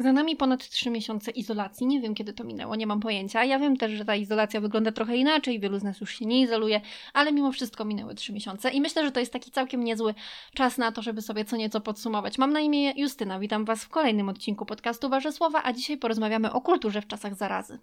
Za nami ponad 3 miesiące izolacji. Nie wiem, kiedy to minęło, nie mam pojęcia. Ja wiem też, że ta izolacja wygląda trochę inaczej, wielu z nas już się nie izoluje, ale mimo wszystko minęły 3 miesiące i myślę, że to jest taki całkiem niezły czas na to, żeby sobie co nieco podsumować. Mam na imię Justyna, witam Was w kolejnym odcinku podcastu Wasze Słowa, a dzisiaj porozmawiamy o kulturze w czasach zarazy.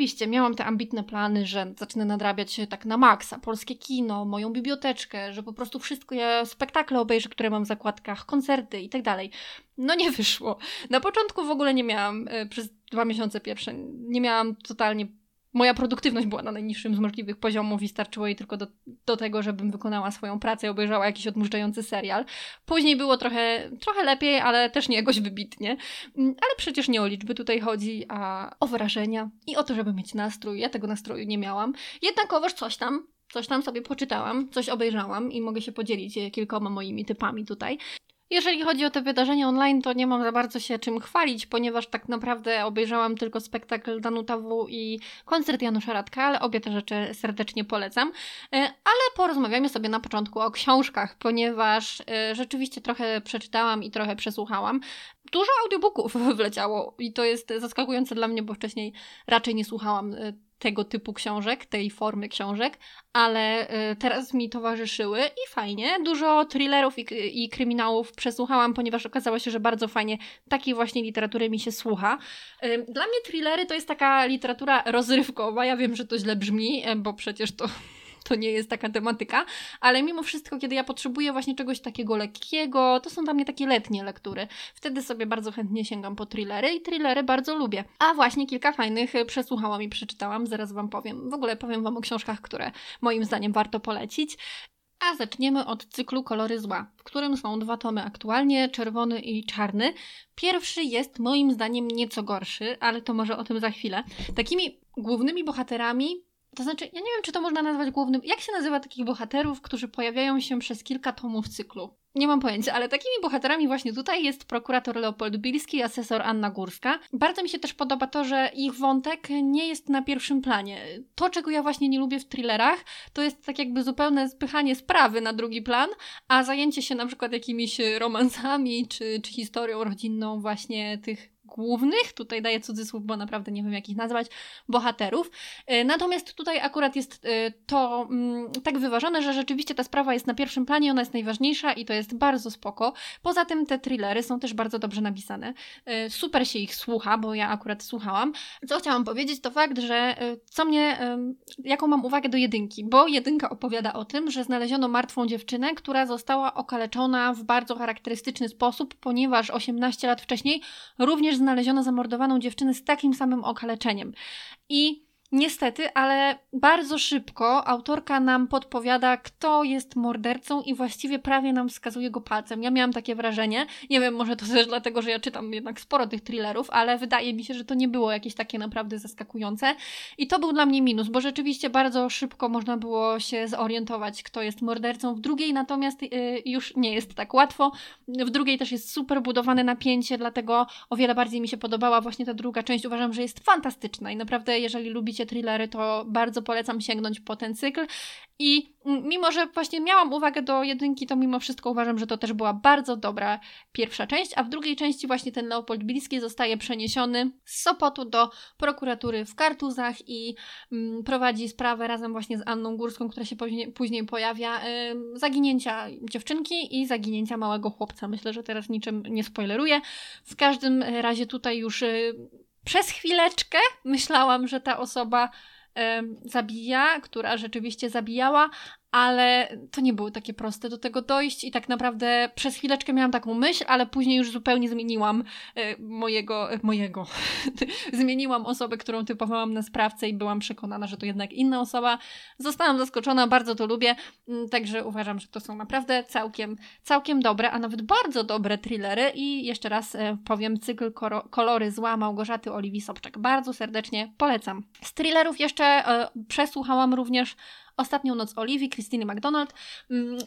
Oczywiście miałam te ambitne plany, że zacznę nadrabiać tak na maksa, polskie kino, moją biblioteczkę, że po prostu wszystko ja spektakle obejrzę, które mam w zakładkach, koncerty i tak dalej. No nie wyszło. Na początku w ogóle nie miałam, e, przez dwa miesiące pierwsze, nie miałam totalnie moja produktywność była na najniższym z możliwych poziomów i starczyło jej tylko do, do tego, żebym wykonała swoją pracę i obejrzała jakiś odmurzający serial. Później było trochę, trochę lepiej, ale też nie jakoś wybitnie. Mm, ale przecież nie o liczby tutaj chodzi, a o wrażenia i o to, żeby mieć nastrój. Ja tego nastroju nie miałam. Jednakowoż coś tam coś tam sobie poczytałam, coś obejrzałam i mogę się podzielić kilkoma moimi typami tutaj. Jeżeli chodzi o te wydarzenia online, to nie mam za bardzo się czym chwalić, ponieważ tak naprawdę obejrzałam tylko spektakl Danuta W i koncert Janusza Radka, ale obie te rzeczy serdecznie polecam. E, ale porozmawiamy sobie na początku o książkach, ponieważ e, rzeczywiście trochę przeczytałam i trochę przesłuchałam. Dużo audiobooków wleciało i to jest zaskakujące dla mnie, bo wcześniej raczej nie słuchałam e, tego typu książek, tej formy książek, ale y, teraz mi towarzyszyły i fajnie. Dużo thrillerów i, i, kryminałów przesłuchałam, ponieważ okazało się, że bardzo fajnie takiej właśnie literatury mi się słucha. Y, dla mnie thrillery to jest taka literatura rozrywkowa. Ja wiem, że to źle brzmi, bo przecież to to nie jest taka tematyka, ale mimo wszystko, kiedy ja potrzebuję właśnie czegoś takiego lekkiego, to są dla mnie takie letnie lektury. Wtedy sobie bardzo chętnie sięgam po thrillery i thrillery bardzo lubię. A właśnie kilka fajnych e, przesłuchałam i przeczytałam, zaraz Wam powiem. W ogóle powiem Wam o książkach, które moim zdaniem warto polecić. A zaczniemy od cyklu Kolory Zła, w którym są dwa tomy aktualnie, czerwony i czarny. Pierwszy jest moim zdaniem nieco gorszy, ale to może o tym za chwilę. Takimi głównymi bohaterami to znaczy, ja nie wiem, czy to można nazwać głównym. Jak się nazywa takich bohaterów, którzy pojawiają się przez kilka tomów cyklu? Nie mam pojęcia, ale takimi bohaterami właśnie tutaj jest prokurator Leopold Bilski i asesor Anna Górska. Bardzo mi się też podoba to, że ich wątek nie jest na pierwszym planie. To, czego ja właśnie nie lubię w thrillerach, to jest tak jakby zupełne spychanie sprawy na drugi plan, a zajęcie się na przykład jakimiś romansami czy, czy historią rodzinną właśnie tych głównych, tutaj daję cudzysłów, bo naprawdę nie wiem jak ich nazwać, bohaterów. E, natomiast tutaj akurat jest e, to mm, tak wyważone, że rzeczywiście ta sprawa jest na pierwszym planie, ona jest najważniejsza i to jest bardzo spoko. Poza tym te thrillery są też bardzo dobrze napisane. E, super się ich słucha, bo ja akurat słuchałam. Co chciałam powiedzieć, to fakt, że co mnie, jaką mam uwagę do jedynki, bo jedynka opowiada o tym, że znaleziono martwą dziewczynę, która została okaleczona w bardzo charakterystyczny sposób, ponieważ 18 lat wcześniej również znaleziono zamordowaną dziewczynę z takim samym okaleczeniem. I Niestety, ale bardzo szybko autorka nam podpowiada, kto jest mordercą i właściwie prawie nam wskazuje go palcem. Ja miałam takie wrażenie, nie wiem, może to też dlatego, że ja czytam jednak sporo tych thrillerów, ale wydaje mi się, że to nie było jakieś takie naprawdę zaskakujące i to był dla mnie minus, bo rzeczywiście bardzo szybko można było się zorientować, kto jest mordercą. W drugiej natomiast yy, już nie jest tak łatwo. W drugiej też jest super budowane napięcie, dlatego o wiele bardziej mi się podobała właśnie ta druga część. Uważam, że jest fantastyczna i naprawdę, jeżeli lubicie lubicie thrillery, to bardzo polecam sięgnąć po ten cykl. I mimo, że właśnie miałam uwagę do jedynki, to mimo wszystko uważam, że to też była bardzo dobra pierwsza część, a w drugiej części właśnie ten Leopold Bilski zostaje przeniesiony z Sopotu do prokuratury w Kartuzach i mm, prowadzi sprawę razem właśnie z Anną Górską, która się później, później pojawia, y, zaginięcia dziewczynki i zaginięcia małego chłopca. Myślę, że teraz niczym nie spoileruję. W każdym razie tutaj już y, przez chwileczkę myślałam, że ta osoba zabija, która rzeczywiście zabijała, ale to nie było takie proste do tego dojść i tak naprawdę przez chwileczkę miałam taką myśl, ale później już zupełnie zmieniłam e, mojego, e, mojego, zmieniłam osobę, którą typowałam na sprawcę i byłam przekonana, że to jednak inna osoba. Zostałam zaskoczona, bardzo to lubię, mm, także uważam, że to są naprawdę całkiem, całkiem dobre, a nawet bardzo dobre thrillery i jeszcze raz e, powiem, cykl Kolory Zła Małgorzaty Oliwii Sobczak. Bardzo serdecznie polecam. Z thrillerów jeszcze przesłuchałam również Ostatnią noc Oliwii, Krystyny McDonald. Mm,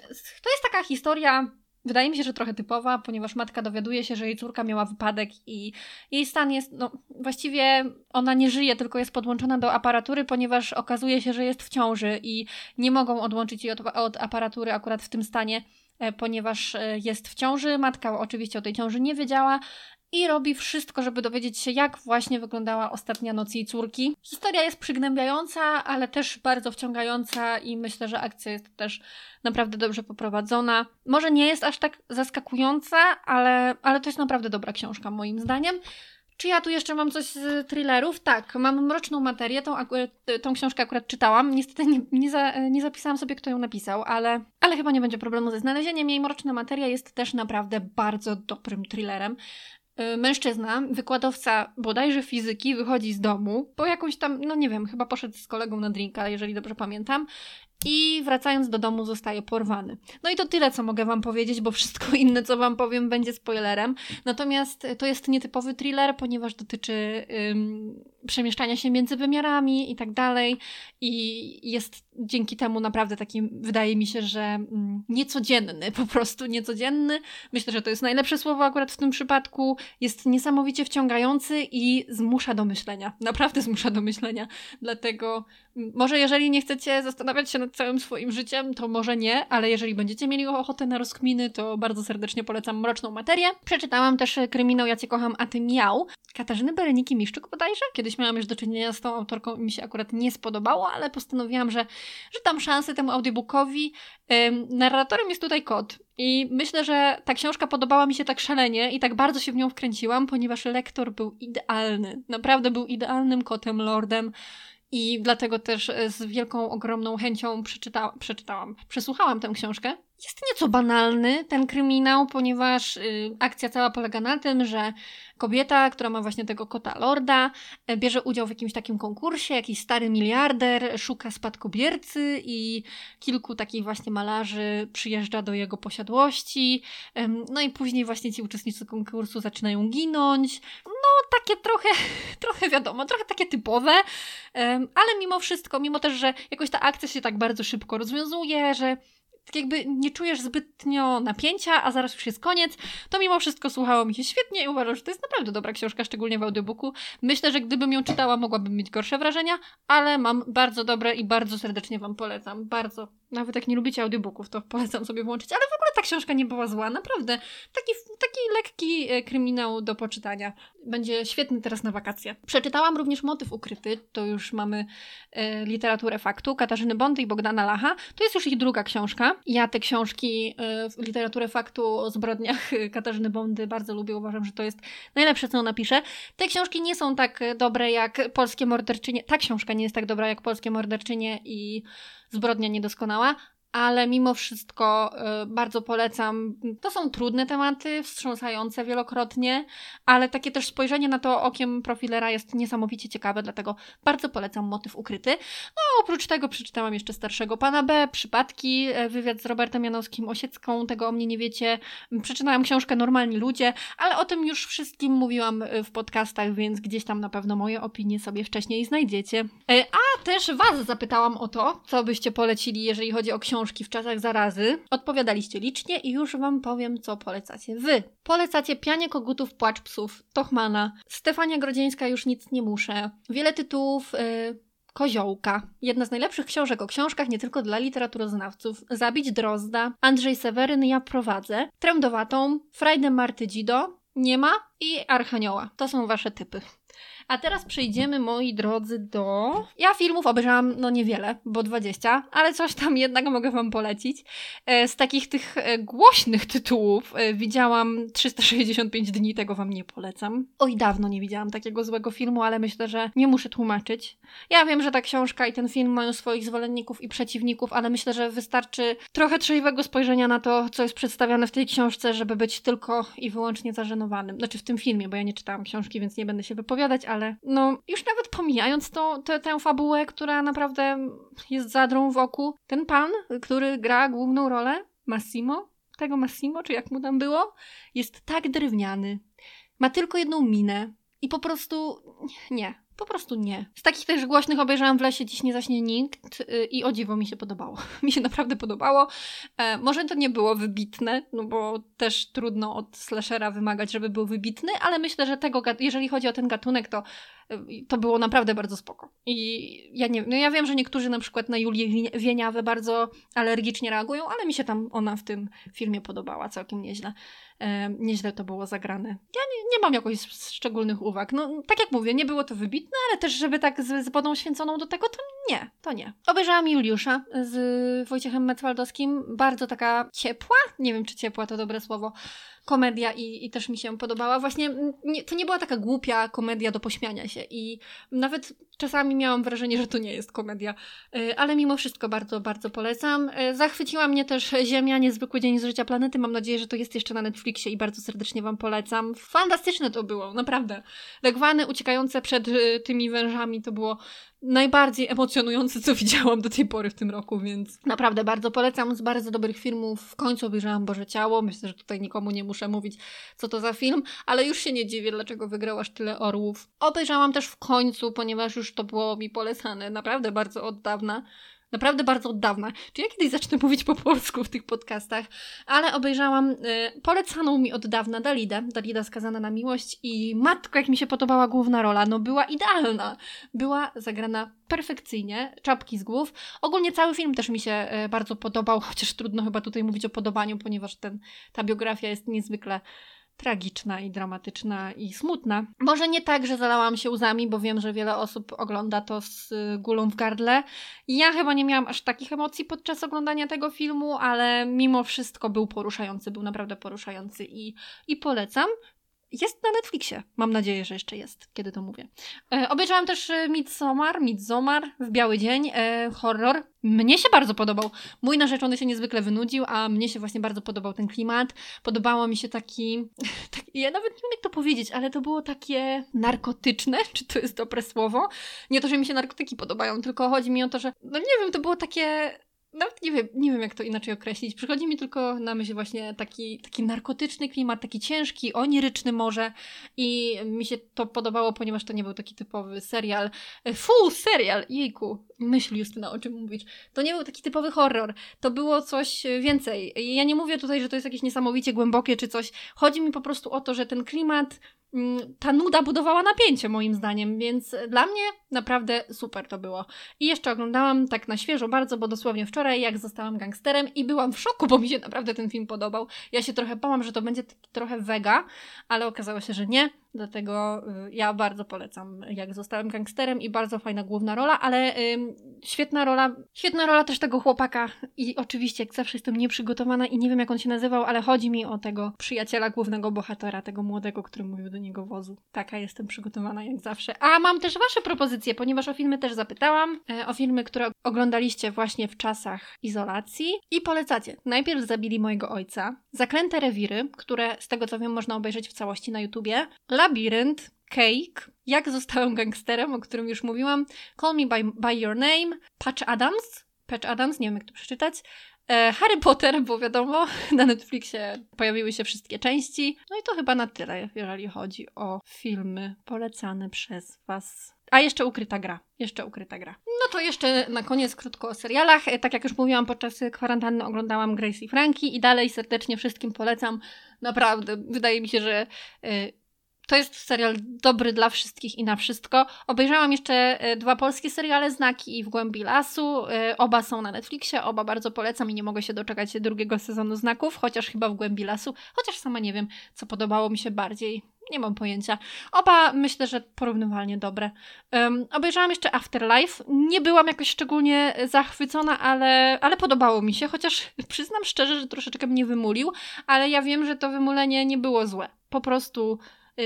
to jest taka historia Wydaje mi się, że trochę typowa, ponieważ matka dowiaduje się, że jej córka miała wypadek i jej stan jest, no właściwie ona nie żyje, tylko jest podłączona do aparatury, ponieważ okazuje się, że jest w ciąży i nie mogą odłączyć jej od, od aparatury akurat w tym stanie, e, ponieważ e, jest w ciąży. Matka oczywiście o tej ciąży nie wiedziała, i robi wszystko, żeby dowiedzieć się, jak właśnie wyglądała ostatnia noc jej córki. Historia jest przygnębiająca, ale też bardzo wciągająca i myślę, że akcja jest też naprawdę dobrze poprowadzona. Może nie jest aż tak zaskakująca, ale, ale to jest naprawdę dobra książka moim zdaniem. Czy ja tu jeszcze mam coś z thrillerów? Tak, mam Mroczną Materię, tą, tą książkę akurat czytałam. Niestety nie, nie, za, nie, zapisałam sobie, kto ją napisał, ale, ale chyba nie będzie problemu ze znalezieniem jej. Mroczna Materia jest też naprawdę bardzo dobrym thrillerem. Y, mężczyzna, wykładowca bodajże fizyki, wychodzi z domu po jakąś tam, no nie wiem, chyba poszedł z kolegą na drinka, jeżeli dobrze pamiętam, i wracając do domu zostaje porwany. No i to tyle, co mogę Wam powiedzieć, bo wszystko inne, co Wam powiem, będzie spoilerem. Natomiast to jest nietypowy thriller, ponieważ dotyczy ym, przemieszczania się między wymiarami i tak dalej. I jest dzięki temu naprawdę taki, wydaje mi się, że mm, niecodzienny, po prostu niecodzienny. Myślę, że to jest najlepsze słowo akurat w tym przypadku. Jest niesamowicie wciągający i zmusza do myślenia. Naprawdę zmusza do myślenia. Dlatego może jeżeli nie chcecie zastanawiać się nad całym swoim życiem, to może nie, ale jeżeli będziecie mieli ochotę na rozkminy, to bardzo serdecznie polecam Mroczną Materię. Przeczytałam też kryminał Ja Cię kocham, a Ty miał. Katarzyny Bereniki Miszczuk bodajże? Kiedyś miałam już do czynienia z tą autorką i mi się akurat nie spodobało, ale postanowiłam, że, że dam szansę temu audiobookowi. Ym, narratorem jest tutaj kot i myślę, że ta książka podobała mi się tak szalenie i tak bardzo się w nią wkręciłam, ponieważ lektor był idealny. Naprawdę był idealnym kotem lordem. I dlatego też z wielką, ogromną chęcią przeczyta przeczytałam, przesłuchałam tę książkę jest nieco banalny ten kryminał, ponieważ y, akcja cała polega na tym, że kobieta, która ma właśnie tego kota lorda, y, bierze udział w jakimś takim konkursie, jakiś stary miliarder szuka spadkobiercy i kilku takich właśnie malarzy przyjeżdża do jego posiadłości. No i później właśnie ci uczestnicy konkursu zaczynają ginąć. No takie trochę, trochę wiadomo, trochę takie typowe, ale mimo wszystko, mimo też, że jakoś ta akcja się tak bardzo szybko rozwiązuje, że tak jakby nie czujesz zbytnio napięcia, a zaraz już jest koniec, to mimo wszystko słuchało mi się świetnie i uważam, że to jest naprawdę dobra książka, szczególnie w audiobooku. Myślę, że gdybym ją czytała, mogłabym mieć gorsze wrażenia, ale mam bardzo dobre i bardzo serdecznie Wam polecam. Bardzo. Nawet jak nie lubicie audiobooków, to polecam sobie włączyć, ale w ogóle ta książka nie była zła, naprawdę. Taki, taki lekki e, kryminał do poczytania. Będzie świetny teraz na wakacje. Przeczytałam również Motyw Ukryty, to już mamy e, literaturę faktu, Katarzyny Bondy i Bogdana Lacha. To jest już ich druga książka. Ja te książki, y, literaturę faktu o zbrodniach Katarzyny Bondy bardzo lubię. Uważam, że to jest najlepsze, co ona pisze. Te książki nie są tak dobre jak Polskie Morderczynie. Ta książka nie jest tak dobra jak Polskie Morderczynie i Zbrodnia Niedoskonała, mała, ale mimo wszystko y, bardzo polecam. To są trudne tematy, wstrząsające wielokrotnie, ale takie też spojrzenie na to okiem profilera jest niesamowicie ciekawe, dlatego bardzo polecam motyw ukryty. No, oprócz tego przeczytałam jeszcze starszego pana B, przypadki, e, wywiad z Robertem Janowskim Osiecką, tego o mnie nie wiecie. Przeczytałam książkę Normalni Ludzie, ale o tym już wszystkim mówiłam e, w podcastach, więc gdzieś tam na pewno moje opinie sobie wcześniej znajdziecie. E, a też Was zapytałam o to, co byście polecili, jeżeli chodzi o książkę książki w czasach zarazy. Odpowiadaliście licznie i już Wam powiem, co polecacie Wy. Polecacie Pianie Kogutów, Płacz Psów, Tochmana, Stefania Grodzieńska, Już Nic Nie Muszę. Wiele tytułów... Yy, Koziołka. Jedna z najlepszych książek o książkach nie tylko dla literaturoznawców. Zabić Drozda, Andrzej Seweryn Ja prowadzę, Trędowatą, Frajdę Marty Dzido, Nie ma i Archanioła. To są wasze typy. A teraz przejdziemy, moi drodzy, do. Ja filmów obejrzałam, no niewiele, bo 20, ale coś tam jednak mogę Wam polecić. E, z takich tych e, głośnych tytułów e, widziałam 365 dni, tego Wam nie polecam. Oj, dawno nie widziałam takiego złego filmu, ale myślę, że nie muszę tłumaczyć. Ja wiem, że ta książka i ten film mają swoich zwolenników i przeciwników, ale myślę, że wystarczy trochę trzeźwego spojrzenia na to, co jest przedstawiane w tej książce, żeby być tylko i wyłącznie zażenowanym. Znaczy w tym filmie, bo ja nie czytałam książki, więc nie będę się wypowiadać, ale no już nawet pomijając to, to, tę fabułę, która naprawdę jest zadrą w oku, ten pan, który gra główną rolę, Massimo, tego Massimo, czy jak mu tam było, jest tak drewniany. Ma tylko jedną minę i po prostu nie, Po prostu nie. Z takich też głośnych obejrzałam w lesie Dziś nie zaśnie nikt y, i o dziwo mi się podobało. mi się naprawdę podobało. E, może to nie było wybitne, no bo też trudno od slashera wymagać, żeby był wybitny, ale myślę, że tego, jeżeli chodzi o ten gatunek, to to było naprawdę bardzo spoko. I ja nie no ja wiem, że niektórzy na przykład na Julię Wieniawę bardzo alergicznie reagują, ale mi się tam ona w tym filmie podobała całkiem nieźle. E, nieźle to było zagrane. Ja nie, mam jakichś szczególnych uwag. No, tak jak mówię, nie było to wybitne, ale też, żeby tak z, z wodą święconą do tego, to nie, to nie. Obejrzałam Juliusza z Wojciechem Metzwaldowskim. Bardzo taka ciepła, nie wiem czy ciepła to dobre słowo, komedia i, i też mi się podobała. Właśnie nie, to nie była taka głupia komedia do pośmiania się i nawet czasami miałam wrażenie, że to nie jest komedia, y, ale mimo wszystko bardzo, bardzo polecam. Y, zachwyciła mnie też Ziemia, niezwykły dzień z życia planety. Mam nadzieję, że to jest jeszcze na Netflixie i bardzo serdecznie Wam polecam. Fantastyczne to było, naprawdę. Legwany uciekające przed y, tymi wężami to było najbardziej emocjonujące, co widziałam do tej pory w tym roku, więc naprawdę bardzo polecam. Z bardzo dobrych filmów w końcu obejrzałam Boże Ciało. Myślę, że tutaj nikomu nie muszę mówić, co to za film, ale już się nie dziwię, dlaczego wygrał aż tyle orłów. Obejrzałam też w końcu, ponieważ już to było mi polecane naprawdę bardzo od dawna. Naprawdę bardzo od dawna. Czy ja kiedyś zacznę mówić po polsku w tych podcastach? Ale obejrzałam y, polecaną mi od dawna Dalidę. Dalida skazana na miłość i matko, jak mi się podobała główna rola. No była idealna. Była zagrana perfekcyjnie, czapki z głów. Ogólnie cały film też mi się y, bardzo podobał, chociaż trudno chyba tutaj mówić o podobaniu, ponieważ ten, ta biografia jest niezwykle tragiczna i dramatyczna i smutna. Może nie tak, że zalałam się łzami, bo wiem, że wiele osób ogląda to z y, gulą w gardle. Ja chyba nie miałam aż takich emocji podczas oglądania tego filmu, ale mimo wszystko był poruszający, był naprawdę poruszający i, i polecam. Jest na Netflixie. Mam nadzieję, że jeszcze jest, kiedy to mówię. E, obejrzałam też e, Midsommar, Midsommar w biały dzień, e, horror. Mnie się bardzo podobał. Mój narzeczony się niezwykle wynudził, a mnie się właśnie bardzo podobał ten klimat. Podobało mi się taki, taki ja nawet nie wiem jak to powiedzieć, ale to było takie narkotyczne, czy to jest dobre słowo? Nie to, że mi się narkotyki podobają, tylko chodzi mi o to, że no nie wiem, to było takie nawet nie wiem, nie wiem, jak to inaczej określić. Przychodzi mi tylko na myśl właśnie taki, taki narkotyczny klimat, taki ciężki, oniryczny może i mi się to podobało, ponieważ to nie był taki typowy serial. Fu, serial! Jejku, myśl Justyna, o czym mówić. To nie był taki typowy horror. To było coś więcej. Ja nie mówię tutaj, że to jest jakieś niesamowicie głębokie czy coś. Chodzi mi po prostu o to, że ten klimat ta nuda budowała napięcie moim zdaniem, więc dla mnie naprawdę super to było. I jeszcze oglądałam tak na świeżo bardzo, bo dosłownie wczoraj jak zostałam gangsterem i byłam w szoku, bo mi się naprawdę ten film podobał. Ja się trochę bałam, że to będzie taki trochę wega, ale okazało się, że nie. Dlatego y, ja bardzo polecam, jak zostałem gangsterem i bardzo fajna główna rola, ale świetna rola, świetna rola też tego chłopaka i oczywiście jak zawsze jestem nieprzygotowana i nie wiem jak on się nazywał, ale chodzi mi o tego przyjaciela głównego bohatera, tego młodego, który mówił do niego wozu. Taka jestem przygotowana jak zawsze. A mam też wasze propozycje, ponieważ o filmy też zapytałam, e, o filmy, które oglądaliście właśnie w czasach izolacji i polecacie. Najpierw Zabili mojego ojca, Zaklęte rewiry, które z tego co wiem można obejrzeć w całości na YouTubie, Labirynt, Cake, Jak zostałem gangsterem, o którym już mówiłam, Call Me By, by Your Name, Patch Adams, Patch Adams, nie wiem jak to przeczytać, e, Harry Potter, bo wiadomo, na Netflixie pojawiły się wszystkie części. No i to chyba na tyle, jeżeli chodzi o filmy polecane przez Was. A jeszcze ukryta gra. Jeszcze ukryta gra. No to jeszcze na koniec krótko o serialach. E, tak jak już mówiłam, podczas kwarantanny oglądałam Grace i Frankie i dalej serdecznie wszystkim polecam. Naprawdę, wydaje mi się, że y, to jest serial dobry dla wszystkich i na wszystko. Obejrzałam jeszcze e, dwa polskie seriale, Znaki i W głębi lasu. E, oba są na Netflixie, oba bardzo polecam i nie mogę się doczekać drugiego sezonu Znaków, chociaż chyba W głębi lasu, chociaż sama nie wiem, co podobało mi się bardziej. Nie mam pojęcia. Oba myślę, że porównywalnie dobre. Um, obejrzałam jeszcze Afterlife. Nie byłam jakoś szczególnie zachwycona, ale, ale podobało mi się, chociaż przyznam szczerze, że troszeczkę mnie wymulił, ale ja wiem, że to wymulenie nie było złe. Po prostu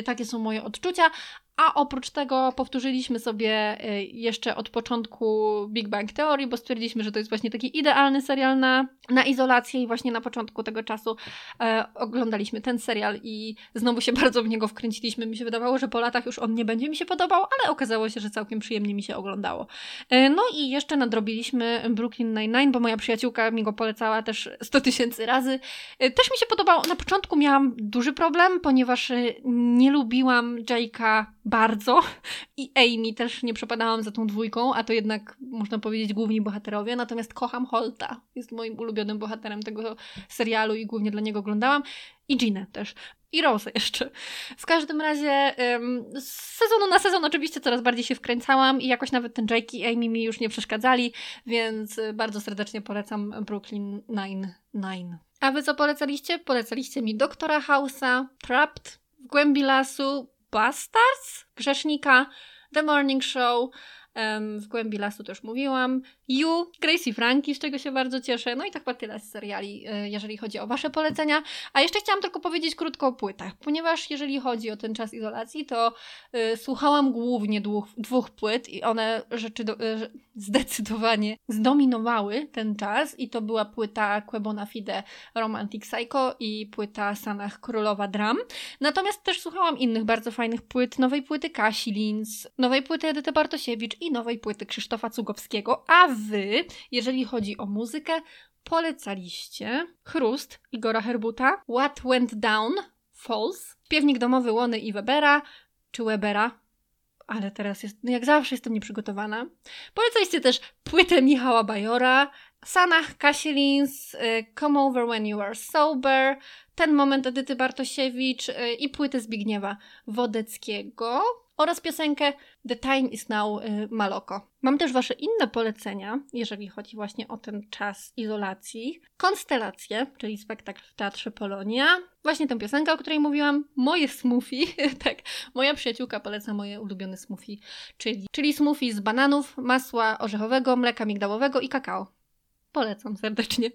takie są moje odczucia, a oprócz tego powtórzyliśmy sobie y, jeszcze od początku Big Bang Theory, bo stwierdziliśmy, że to jest właśnie taki idealny serial na, na izolację i właśnie na początku tego czasu e, oglądaliśmy ten serial i znowu się bardzo w niego wkręciliśmy. Mi się wydawało, że po latach już on nie będzie mi się podobał, ale okazało się, że całkiem przyjemnie mi się oglądało. E, no i jeszcze nadrobiliśmy Brooklyn Nine-Nine, bo moja przyjaciółka mi go polecała też 100 tysięcy razy. E, też mi się podobało. Na początku miałam duży problem, ponieważ e, nie lubiłam Jake'a bardzo i Amy też nie przepadałam za tą dwójką, a to jednak można powiedzieć główni bohaterowie, natomiast kocham Holta. Jest moim ulubionym bohaterem tego serialu i głównie dla niego oglądałam. I Ginę też. I Rose jeszcze. W każdym razie z sezonu na sezon oczywiście coraz bardziej się wkręcałam i jakoś nawet ten Jake i Amy mi już nie przeszkadzali, więc bardzo serdecznie polecam Brooklyn Nine-Nine. A wy co polecaliście? Polecaliście mi Doktora House'a, Trapped, W głębi lasu, Bastards, Grzesznika, The Morning Show, w głębi lasu też mówiłam. You, Gracie Frankie, z czego się bardzo cieszę. No i tak chyba tyle z seriali, e, jeżeli chodzi o Wasze polecenia. A jeszcze chciałam tylko powiedzieć krótko o płytach, ponieważ jeżeli chodzi o ten czas izolacji, to y, słuchałam głównie dwóch, dwóch płyt i one rzeczy do, y, zdecydowanie zdominowały ten czas i to była płyta Quebona Fide Romantic Psycho i płyta Sanach Królowa Dram. Natomiast też słuchałam innych bardzo fajnych płyt, nowej płyty Kasi Linz, nowej płyty Edyty Bartosiewicz i nowej płyty Krzysztofa Cugowskiego, a wy, jeżeli chodzi o muzykę, polecaliście Chrust Igora Herbuta, What Went Down Falls, Piewnik domowy Łony i Webera, czy Webera, ale teraz jest, no jak zawsze jestem nieprzygotowana. Polecaliście też płytę Michała Bajora, Sanach Kasilins, y, Come Over When You Are Sober, Ten Moment Edyty Bartosiewicz y, i płytę Zbigniewa Wodeckiego oraz piosenkę The Time Is Now y, Maloko. Mam też Wasze inne polecenia, jeżeli chodzi właśnie o ten czas izolacji. Konstelacje, czyli spektakl w Teatrze Polonia. Właśnie tę piosenkę, o której mówiłam. Moje smoothie, tak, moja przyjaciółka poleca moje ulubione smoothie, czyli, czyli smoothie z bananów, masła orzechowego, mleka migdałowego i kakao. Polecam serdecznie.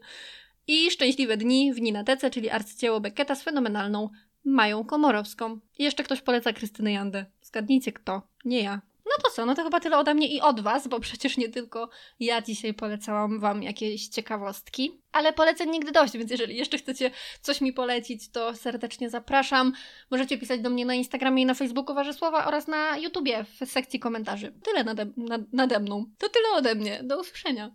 I Szczęśliwe Dni w Ninatece, czyli arcydzieło Becketa z fenomenalną Mają Komorowską. I jeszcze ktoś poleca Krystynę Jandę. Zgadnijcie kto. Nie ja. No to co, no to chyba tyle ode mnie i od Was, bo przecież nie tylko ja dzisiaj polecałam Wam jakieś ciekawostki. Ale poleceń nigdy dość, więc jeżeli jeszcze chcecie coś mi polecić, to serdecznie zapraszam. Możecie pisać do mnie na Instagramie i na Facebooku Warzysława oraz na YouTubie w sekcji komentarzy. Tyle nade, nad, nade mną. To tyle ode mnie. Do usłyszenia.